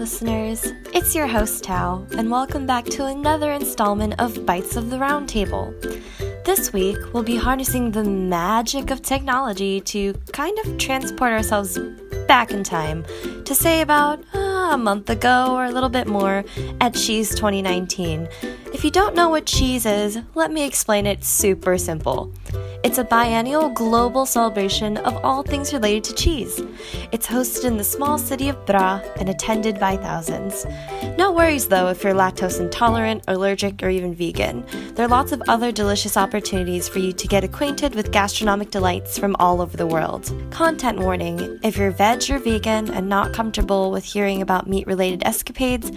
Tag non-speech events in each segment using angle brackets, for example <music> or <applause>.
listeners. It's your host, Tao, and welcome back to another installment of Bites of the Roundtable. This week, we'll be harnessing the magic of technology to kind of transport ourselves back in time to say about uh, a month ago or a little bit more at Cheese 2019. If you don't know what cheese is, let me explain it super simple. It's a biennial global celebration of all things related to cheese. Hosted in the small city of Bra and attended by thousands. No worries though if you're lactose intolerant, allergic, or even vegan. There are lots of other delicious opportunities for you to get acquainted with gastronomic delights from all over the world. Content warning if you're veg or vegan and not comfortable with hearing about meat related escapades,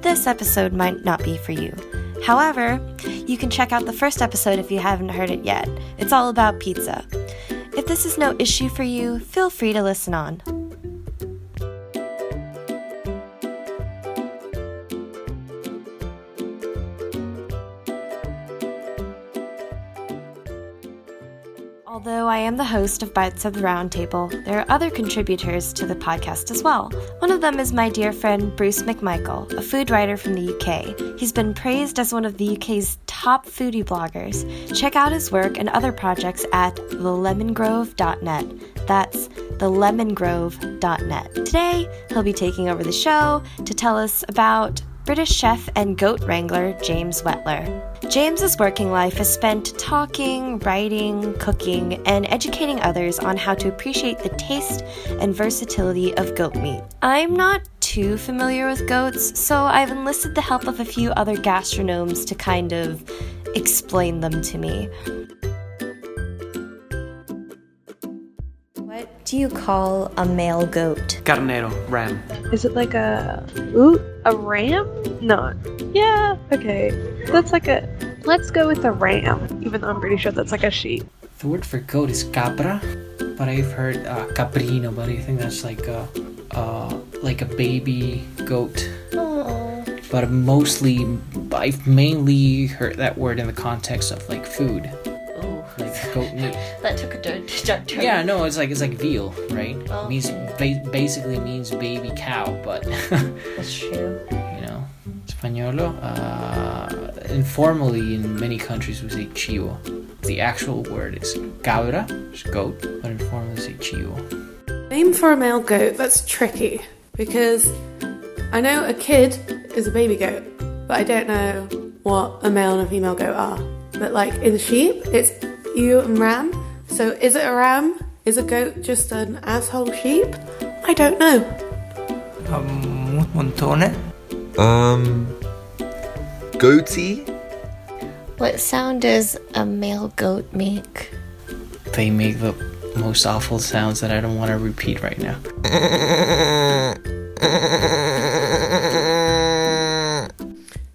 this episode might not be for you. However, you can check out the first episode if you haven't heard it yet. It's all about pizza. If this is no issue for you, feel free to listen on. Although I am the host of Bites of the Roundtable, there are other contributors to the podcast as well. One of them is my dear friend Bruce McMichael, a food writer from the UK. He's been praised as one of the UK's top foodie bloggers. Check out his work and other projects at thelemongrove.net. That's thelemongrove.net. Today, he'll be taking over the show to tell us about British chef and goat wrangler James Whetlor. James's working life is spent talking, writing, cooking, and educating others on how to appreciate the taste and versatility of goat meat. I'm not too familiar with goats, so I've enlisted the help of a few other gastronomes to kind of explain them to me. What do you call a male goat? Carnero, ram. Is it like a ooh a ram? No. Yeah. Okay. That's like a. Let's go with a ram, even though I'm pretty sure that's like a sheep. The word for goat is cabra, but I've heard uh, caprino, but I think that's like a, uh, like a baby goat. But mostly, I've mainly heard that word in the context of like food, Oh, like goat meat. <laughs> that took a dark turn. Yeah, no, it's like it's like veal, right? Oh. means ba- basically means baby cow, but <laughs> That's true. you know, españolo. Uh, informally, in many countries, we say chivo. The actual word is cabra, which is goat, but informally we say chivo. Name for a male goat, that's tricky because I know a kid is a baby goat, but I don't know what a male and a female goat are. But like in sheep, it's ewe and ram. So is it a ram? Is a goat just an asshole sheep? I don't know. Un montone. Um, goatee? What sound does a male goat make? They make the most awful sounds that I don't want to repeat right now.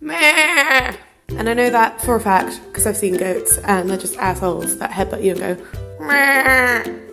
Meh. And I know that for a fact because I've seen goats and they're just assholes that headbutt you and go.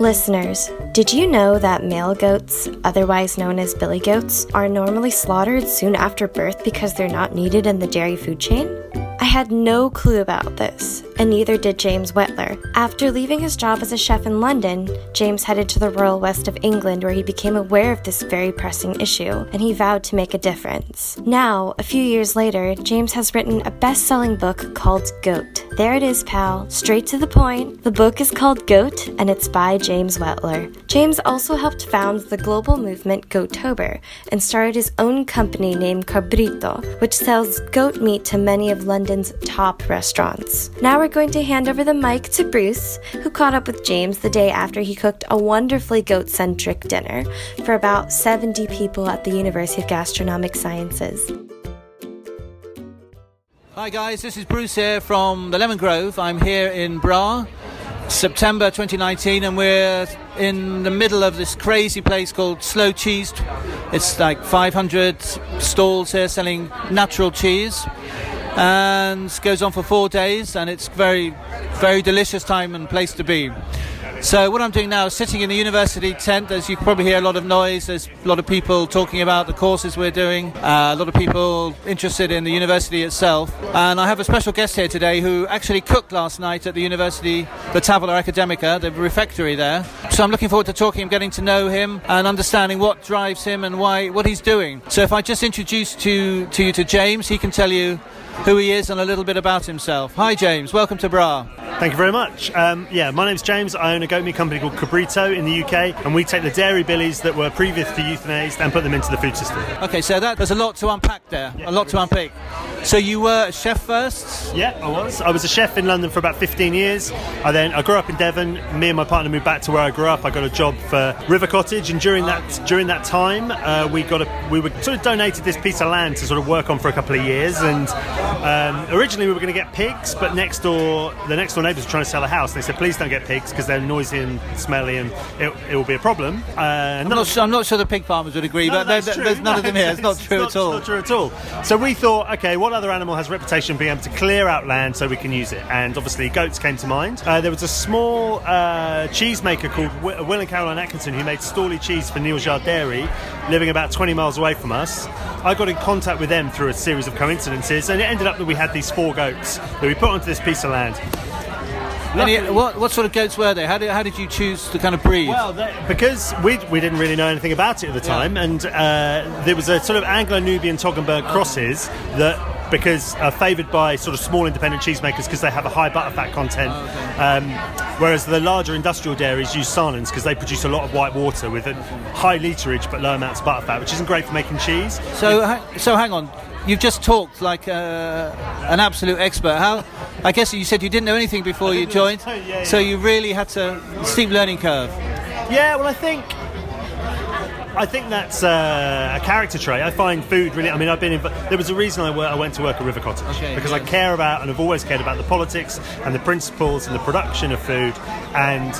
Listeners, did you know that male goats, otherwise known as billy goats, are normally slaughtered soon after birth because they're not needed in the dairy food chain? I had no clue about this, and neither did James Whetlor. After leaving his job as a chef in London, James headed to the Royal West of England where he became aware of this very pressing issue, and he vowed to make a difference. Now, a few years later, James has written a best selling book called Goat. There it is, pal, straight to the point. The book is called Goat, and it's by James Whetlor. James also helped found the global movement Goatober and started his own company named Cabrito, which sells goat meat to many of London's top restaurants. Now we're going to hand over the mic to Bruce, who caught up with James the day after he cooked a wonderfully goat centric dinner for about 70 people at the University of Gastronomic Sciences. Hi guys, this is Bruce here from the Lemon Grove. I'm here in Bra, September 2019, and we're in the middle of this crazy place called Slow Cheese. It's like 500 stalls here selling natural cheese, and goes on for four days, and it's very, very delicious time and place to be. So what I'm doing now is sitting in the university tent. As you probably hear a lot of noise. There's a lot of people talking about the courses we're doing. Uh, a lot of people interested in the university itself. And I have a special guest here today who actually cooked last night at the university, the Tavola Academica, the refectory there. So I'm looking forward to talking, getting to know him, and understanding what drives him and why what he's doing. So if I just introduce to to you to James, he can tell you who he is and a little bit about himself. Hi, James. Welcome to Bra. Thank you very much. Um, yeah, my name's James. I own a goat meat company called Cabrito in the UK, and we take the dairy billies that were previously euthanized and put them into the food system. Okay, so that there's a lot to unpack there. a lot to unpick. So you were a chef first. Yeah, I was. I was a chef in London for about 15 years. I then I grew up in Devon. Me and my partner moved back to where I grew up. I got a job for River Cottage, and during that during that time, uh, we got a we were sort of donated this piece of land to sort of work on for a couple of years. And um, originally we were going to get pigs, but next door the next door neighbours were trying to sell a house. They said, please don't get pigs because they're noisy and smelly, and it, it will be a problem. Uh, I'm not, sure, I'm not sure the pig farmers would agree, No, but there, there's none of them <laughs> here. It's not true it's at all. not true at all. So we thought, okay, what other animal has a reputation being able to clear out land so we can use it? And obviously, goats came to mind. Uh, there was a small uh, cheese maker called Wi- Will and Caroline Atkinson who made Stawley cheese for Neal's Yard Dairy, living about 20 miles away from us. I got in contact with them through a series of coincidences, and it ended up that we had these four goats that we put onto this piece of land. Any, what, what sort of goats were they? How did, how did you choose to kind of breed? Well, they, because we, we didn't really know anything about it at the time, and uh, there was a sort of Anglo-Nubian Toggenburg crosses that. Because are favoured by sort of small independent cheesemakers because they have a high butterfat content, um, whereas the larger industrial dairies use Saanens because they produce a lot of white water with a high literage but low amounts of butterfat, which isn't great for making cheese. so, ha- so hang on. You've just talked like uh, an absolute expert. How? I guess you said you didn't know anything before you joined, yeah, yeah. so you really had to steep learning curve. Yeah, well, I think I think that's uh, a character trait. I find food really. I mean, I've been. In, there was a reason I, wor- I went to work at River Cottage Okay, because I care about and have always cared about the politics and the principles and the production of food and.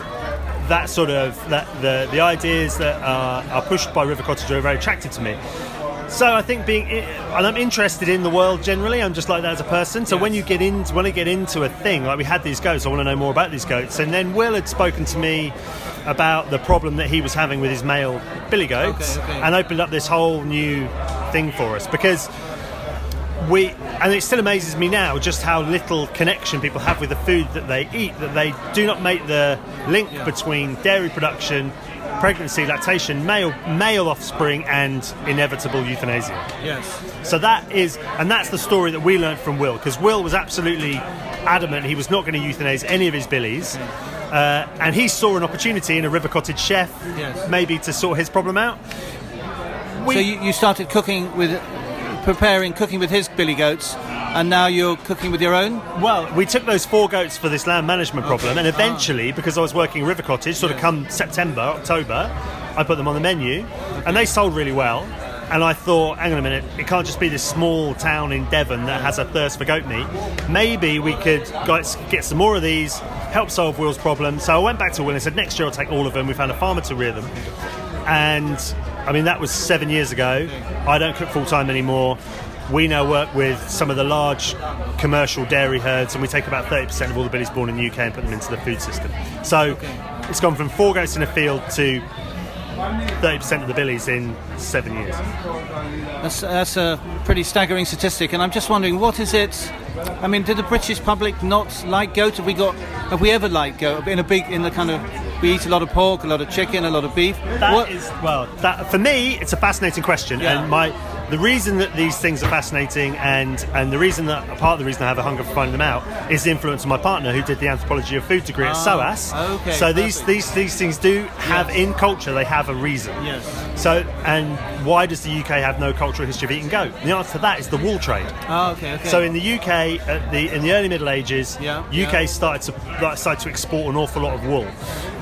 That sort of that the the ideas that are, are pushed by River Cottage are very attractive to me. So I think being, and I'm interested in the world generally. I'm just like that as a person. So when you get into when I get into a thing, like we had these goats, I want to know more about these goats. And then Will had spoken to me about the problem that he was having with his male billy goats, Okay, okay. and opened up this whole new thing for us because we and it still amazes me now just how little connection people have with the food that they eat that they do not make the link between dairy production pregnancy lactation male male offspring and inevitable euthanasia Yes. so that is and that's the story that we learned from will because will was absolutely adamant he was not going to euthanize any of his billies uh, and he saw an opportunity in a river cottage chef Yes. maybe to sort his problem out so you, you started cooking with, preparing cooking with his billy goats, and now you're cooking with your own. Well, we took those four goats for this land management problem, and ah. eventually, because I was working River Cottage, sort of come September, October, I put them on the menu, and they sold really well. And I thought, hang on a minute, it can't just be this small town in Devon that has a thirst for goat meat. Maybe we could get get some more of these, help solve Will's problem. So I went back to Will and said, next year I'll take all of them. We found a farmer to rear them. And I mean, that was seven years ago. I don't cook full time anymore. We now work with some of the large commercial dairy herds, and we take about 30% of all the billies born in the UK and put them into the food system. So it's gone from four goats in a field to 30% of the billies in seven years. That's, that's a pretty staggering statistic, and I'm just wondering, what is it? I mean, did the British public not like goat? Have we got? Have we ever liked goat in a big in the kind of? We eat a lot of pork, a lot of chicken, a lot of beef. That is well. That for me, it's a fascinating question, Yeah. and my the reason that these things are fascinating, and and the reason that part of the reason I have a hunger for finding them out is the influence of my partner, who did the anthropology of food degree at Ah, SOAS. okay, So these perfect. these these things do have in culture, they have a reason. Yes. So and why does the UK have no cultural history of eating goat? The answer to that is the wool trade. Oh, okay, okay. So in the UK, at the in the early Middle Ages, Yeah, UK yeah. started to started to export an awful lot of wool.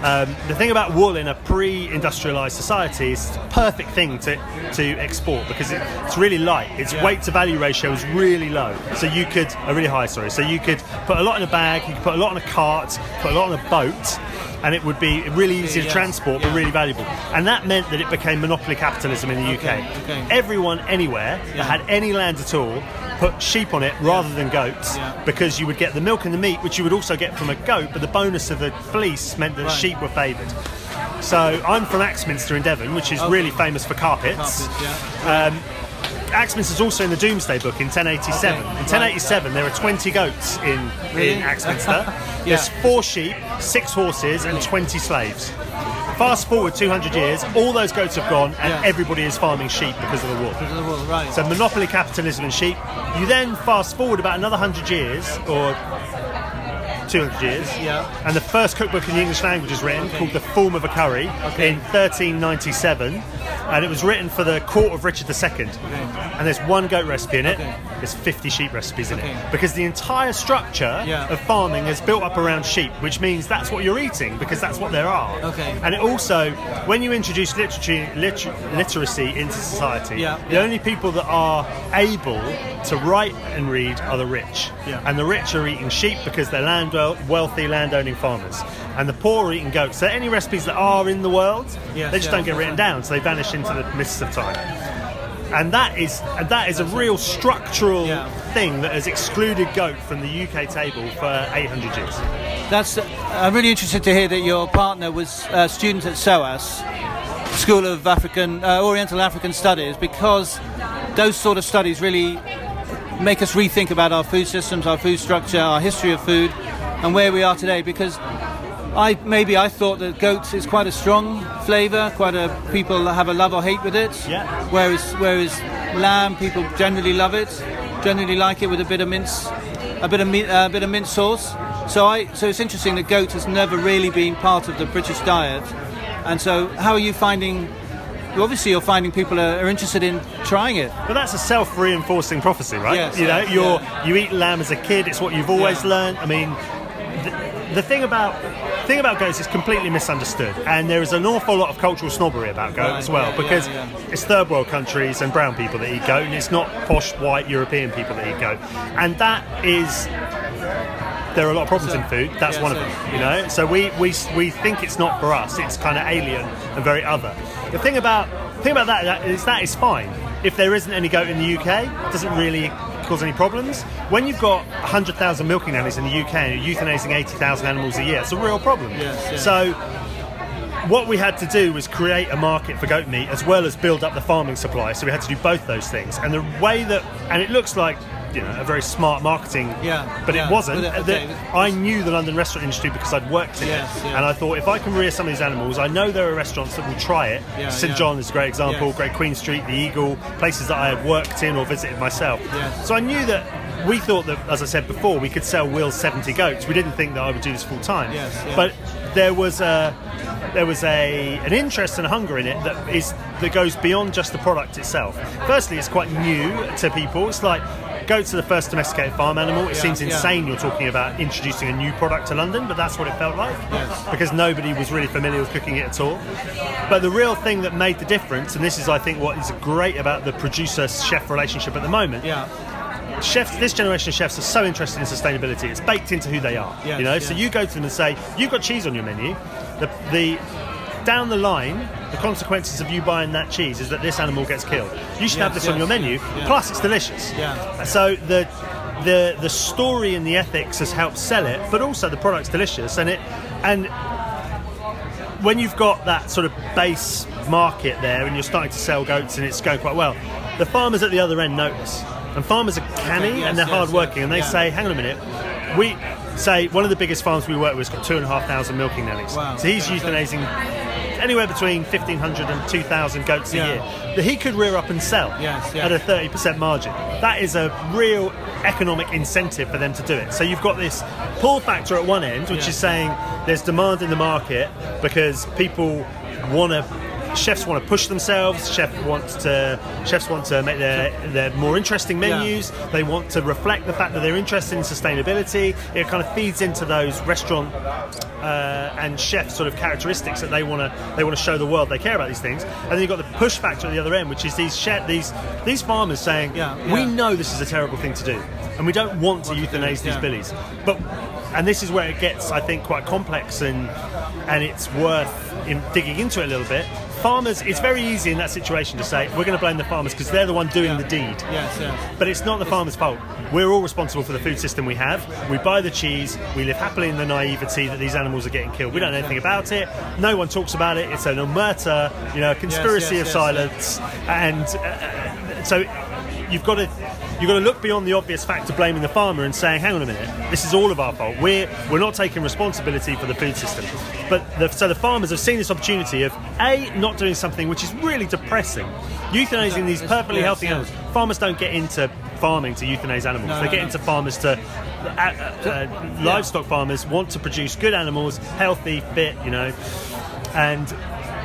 Um, the thing about wool in a pre-industrialized society is it's a perfect thing to to export because it, it's really light. Its Yeah. weight to value ratio is really low, so you could uh, really high. Sorry, so you could put a lot in a bag, you could put a lot on a cart, put a lot on a boat. and it would be really easy to yes, transport but really valuable. And that meant that it became monopoly capitalism in the UK. Okay, okay. Everyone anywhere Yeah. that had any land at all put sheep on it rather than goats Yeah. because you would get the milk and the meat, which you would also get from a goat, but the bonus of the fleece meant that Right. sheep were favoured. So I'm from Axminster in Devon, which is Okay. really famous for carpets. Carpets, yeah. Um, Axminster's also in the Domesday Book in 1087. Okay, In 1087, there are 20 goats in, in Axminster. <laughs> Yeah. There's four sheep, six horses, and 20 slaves. Fast forward 200 years, all those goats have gone, and Yeah. everybody is farming sheep because of the war. Because of the war, right. So monopoly capitalism and sheep. You then fast forward about another 100 years, or 200 years, Yeah. and the first cookbook in the English language is written Okay. called The Form of a Curry Okay. in 1397, and it was written for the court of Richard II. And there's one goat recipe in it. Okay. There's 50 sheep recipes in Okay. it because the entire structure Yeah. of farming is built up around sheep, which means that's what you're eating because that's what there are. Okay. And it also, when you introduce literacy, liter- literacy into society, Yeah. the only people that are able to write and read are the rich. Yeah. And the rich are eating sheep because they're land wealthy land-owning farmers, and the poor are eating goats. So any recipes that are in the world, Yes, they just yeah, don't get written down, so they vanish into the mists of time. And that is and that is a real structural Yeah. thing that has excluded goat from the UK table for 800 years. That's. Uh, I'm really interested to hear that your partner was a student at SOAS, School of African uh, Oriental African Studies, because those sort of studies really make us rethink about our food systems, our food structure, our history of food, and where we are today. Because I maybe I thought that goat is quite a strong flavour, quite a people have a love or hate with it. Yeah. Whereas whereas lamb, people generally love it, generally like it with a bit of mince, a bit of meat, uh, a bit of mint sauce. So I so it's interesting that goat has never really been part of the British diet. And so how are you finding? Obviously, you're finding people are, are interested in trying it. But that's a self-reinforcing prophecy, right? Yes, you know, you're yeah. you eat lamb as a kid. It's what you've always Yeah. learned. I mean, the, the thing about thing about goats is completely misunderstood, and there is an awful lot of cultural snobbery about goat Right, as well yeah, because yeah, yeah. it's third world countries and brown people that eat goat, and it's not posh white European people that eat goat, and that is there are a lot of problems So- in food. That's yeah, one of them. You know, so we, we we think it's not for us. It's kind of alien and very other. The thing about thing about that, that is that is fine. If there isn't any goat in the UK, it doesn't really cause any problems. When you've got 100,000 milking nannies in the UK and you're euthanizing 80,000 animals a year, it's a real problem. Yes, yeah. So what we had to do was create a market for goat meat as well as build up the farming supply. So we had to do both those things. And the way that, and it looks like, you know, a very smart marketing, Yeah, but yeah. it wasn't. But, The- okay. I knew the London restaurant industry because I'd worked in Yes, it, yeah. and I thought if I can rear some of these animals, I know there are restaurants that will try it. Yeah, St. John is a great example. Yes. Great Queen Street, the Eagle, places that I had worked in or visited myself. Yes. So I knew that. We thought that, as I said before, we could sell Will's 70 goats. We didn't think that I would do this full time. Yes, yeah. But there was a there was a an interest and a hunger in it that is that goes beyond just the product itself. Firstly, it's quite new to people. It's like goats to the first domesticated farm animal. It Yeah, seems yeah. insane you're talking about introducing a new product to London, but that's what it felt like Yes. because nobody was really familiar with cooking it at all. But the real thing that made the difference, and this is I think what is great about the producer chef relationship at the moment, Yeah. chefs, this generation of chefs are so interested in sustainability. It's baked into who they are. Yes, you know, so you go to them and say, "You've got cheese on your menu." The, the down the line, the consequences of you buying that cheese is that this animal gets killed. You should have Yes, this on your menu. yes, yeah. Plus, it's delicious. Yeah. So the the the story and the ethics has helped sell it, but also the product's delicious, and it and when you've got that sort of base market there and you're starting to sell goats and it's going quite well, the farmers at the other end notice. And farmers are canny Okay, yes, and they're yes, hard working yes, and they yeah. say, hang on a minute, we say one of the biggest farms we work with has got two and a half thousand milking nannies. Wow. So he's euthanizing anywhere between 1,500 and 2,000 goats Yeah. a year that he could rear up and sell Yes, yeah. at a 30% margin. That is a real economic incentive for them to do it. So you've got this pull factor at one end, which Yeah. is saying there's demand in the market because people want to. Chefs want to push themselves. Chef wants to. Chefs want to make their, their more interesting Yeah. menus. They want to reflect the fact that they're interested in sustainability. It kind of feeds into those restaurant uh, and chef sort of characteristics that they want to they want to show the world they care about these things. And then you've got the push factor at the other end, which is these chef, these these farmers saying, Yeah, "We know this is a terrible thing to do, and we don't want to Want to do euthanize these yeah. billies." But and this is where it gets, I think, quite complex and and it's worth in digging into it a little bit. Farmers, it's very easy in that situation to say we're going to blame the farmers because they're the one doing the deed. Yes, yes. But it's not the farmer's fault. We're all responsible for the food system we have. We buy the cheese. We live happily in the naivety that these animals are getting killed. We don't know anything about it. No one talks about it. It's an omerta, you know, a conspiracy yes, of yes, silence. And uh, so you've got to you've got to look beyond the obvious fact of blaming the farmer and saying, "Hang on a minute, this is all of our fault. We're we're not taking responsibility for the food system." But the, so the farmers have seen this opportunity of a not doing something which is really depressing, euthanizing these perfectly healthy animals. Farmers don't get into farming to euthanize animals. No, they no, get no. into farmers to. Uh, uh, uh, livestock farmers want to produce good animals, healthy, fit, you know, and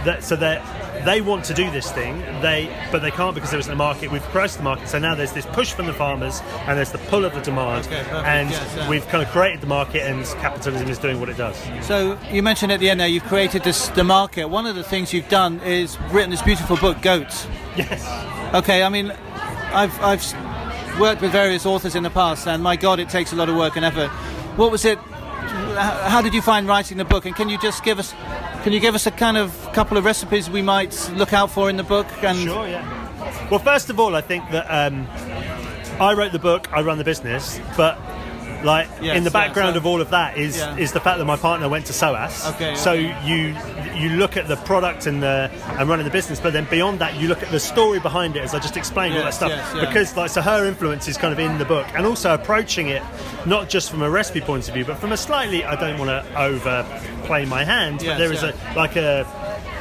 that, so they they want to do this thing. They but they can't because there isn't a market. We've priced the market, so now there's this push from the farmers, and there's the pull of the demand, Okay, and Yes, yeah. we've kind of created the market, and capitalism is doing what it does. So you mentioned at the end there you've created this the market. One of the things you've done is written this beautiful book, Goats. Yes. Okay, I mean, I've I've worked with various authors in the past, and my God, it takes a lot of work and effort. What was it? How did you find writing the book? And can you just give us, can you give us a kind of couple of recipes we might look out for in the book? And Sure, yeah. Well, first of all, I think that um, I wrote the book, I run the business, but like Yes, in the yeah, background so- of all of that is Yeah. is the fact that my partner went to SOAS. Okay, So you you look at the product and the and running the business, but then beyond that, you look at the story behind it, as I just explained all that stuff. yes, yeah. Because like so, her influence is kind of in the book, and also approaching it not just from a recipe point of view, but from a slightly I don't want to overplay my hand, Yes, but there is yeah. a like a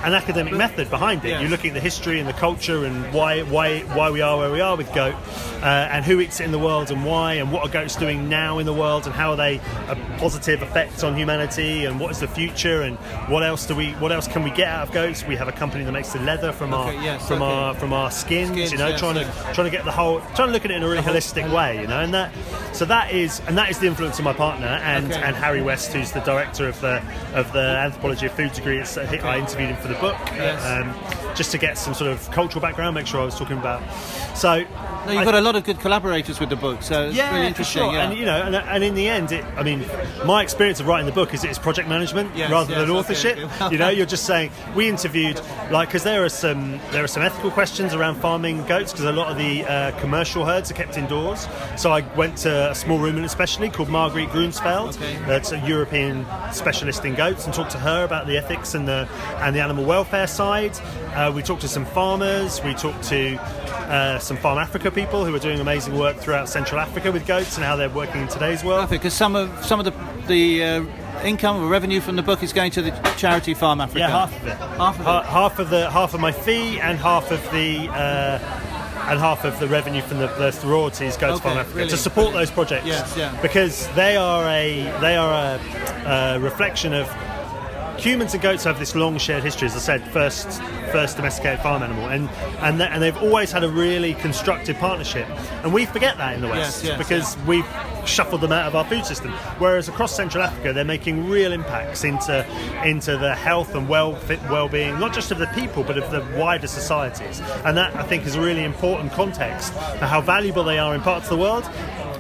an academic method behind it. Yes. You're looking at the history and the culture and why why why we are where we are with goat, uh, and who eats it in the world and why, and what are goats doing now in the world, and how are they a positive effect on humanity, and what is the future, and what else do we what else can we get out of goats? We have a company that makes the leather from Okay, our yes, from okay. our from our skins, Skins, you know, yes, trying to trying to get the whole trying to look at it in a really holistic way, you know, and that so that is and that is the influence of my partner and Okay. and Harry West, who's the director of the of the anthropology of food degree. It's, I interviewed him for the book, Yes. um, just to get some sort of cultural background, make sure I was talking about. So no, you've got a lot of good collaborators with the book, so it's yeah, really interesting. sure. Yeah. And you know, and, and in the end, it, I mean, my experience of writing the book is it's project management Yes, rather yes, than authorship. you know, <laughs> you're just saying we interviewed like because there are some there are some ethical questions around farming goats because a lot of the uh, commercial herds are kept indoors. So I went to a small ruminant especially called Marguerite Grunsfeld. Okay. That's a European specialist in goats, and talked to her about the ethics and the and the animal welfare side. Uh, we talked to some farmers. We talked to uh, some Farm Africa people who are doing amazing work throughout Central Africa with goats and how they're working in today's world. Perfect, because some of some of the the uh, income or revenue from the book is going to the charity Farm Africa. Yeah, half of it. Half of Ha- it. half of the half of my fee and half of the uh, and half of the revenue from the, the royalties go to Farm Africa really, to support really. those projects. Yes, yeah. Because they are a they are a, a reflection of humans and goats have this long shared history. As I said, first first domesticated farm animal, and and th- and they've always had a really constructive partnership, and we forget that in the West Yes, yes, because we've shuffled them out of our food system. Whereas across Central Africa, they're making real impacts into into the health and well well being, not just of the people, but of the wider societies. And that I think is a really important context for how valuable they are in parts of the world,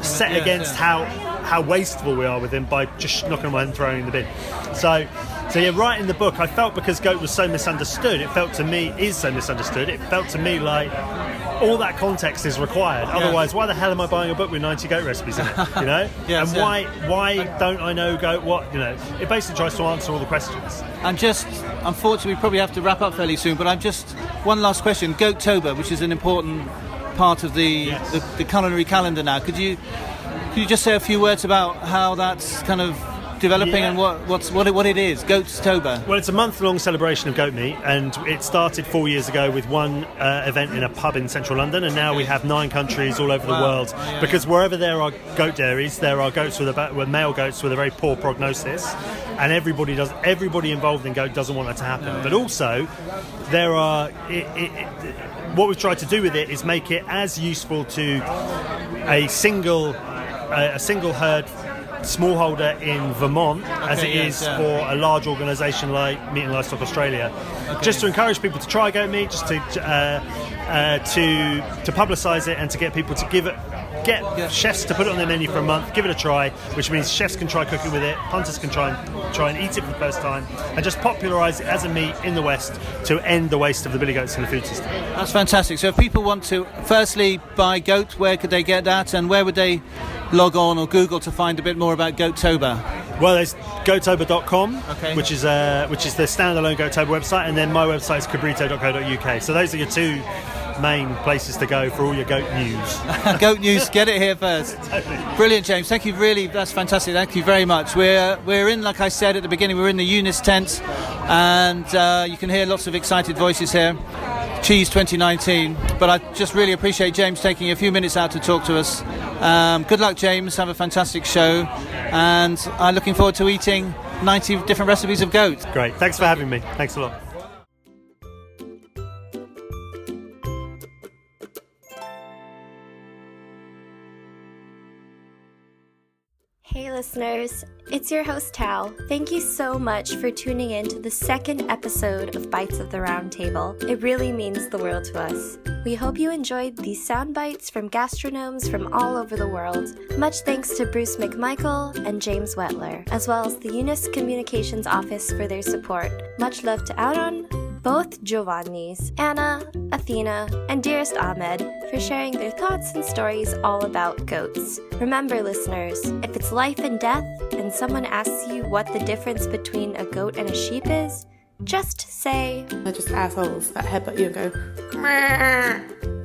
set against yeah. how how wasteful we are with them by just knocking them out and throwing in the bin. So. So yeah, writing the book, I felt because goat was so misunderstood. It felt to me is so misunderstood. It felt to me like all that context is required. Otherwise, why the hell am I buying a book with 90 goat recipes in it? <laughs> You know? Yes, and yeah. why why don't I know goat what? You know, it basically tries to answer all the questions. And just, unfortunately, we probably have to wrap up fairly soon, but I'm just, one last question. Goatober, which is an important part of the, Yes. the, the culinary calendar now. Could you, could you just say a few words about how that's kind of developing Yeah. and what, what's, what, it, what it is? Goatober. Well, it's a month-long celebration of goat meat, and it started four years ago with one uh, event in a pub in central London, and now we have nine countries all over the world. Yeah, because wherever there are goat dairies, there are goats with a with male goats with a very poor prognosis, and everybody does everybody involved in goat doesn't want that to happen. But also, there are it, it, it, what we've tried to do with it is make it as useful to a single a, a single herd smallholder in Vermont as it Okay, is yeah. for a large organisation like Meat and Livestock Australia, just to encourage people to try goat meat, just to uh, uh, to to publicise it and to get people to give it get Yeah. chefs to put it on their menu for a month, give it a try, which means chefs can try cooking with it, hunters can try and try and eat it for the first time, and just popularise it as a meat in the West to end the waste of the billy goats in the food system. That's fantastic. So if people want to firstly buy goat, where could they get that, and where would they log on or Google to find a bit more about Goatober? Well, there's goatober.com, Okay. which is uh, which is the standalone Goatober website, and then my website is cabrito.co.uk. So those are your two main places to go for all your goat news. <laughs> Goat News, get it here first. <laughs> Brilliant, James. Thank you. Really, that's fantastic. Thank you very much. We're we're in, like I said at the beginning, we're in the Eunice tent, and uh, you can hear lots of excited voices here. Cheese 2019. But I just really appreciate James taking a few minutes out to talk to us. Um, good luck, James. Have a fantastic show, and I'm looking forward to eating 90 different recipes of goat. Great. Thanks for having me. Thanks a lot. Listeners, it's your host Tal. Thank you so much for tuning in to the second episode of Bites of the Round Table. It really means the world to us. We hope you enjoyed these sound bites from gastronomes from all over the world. Much thanks to Bruce McMichael and James Whetlor, as well as the Eunice Communications Office for their support. Much love to Aaron, both Giovannis, Anna, Athena, and dearest Ahmed for sharing their thoughts and stories all about goats. Remember, listeners, if it's life and death and someone asks you what the difference between a goat and a sheep is, just say, They're just assholes that headbutt you and go, "Meh."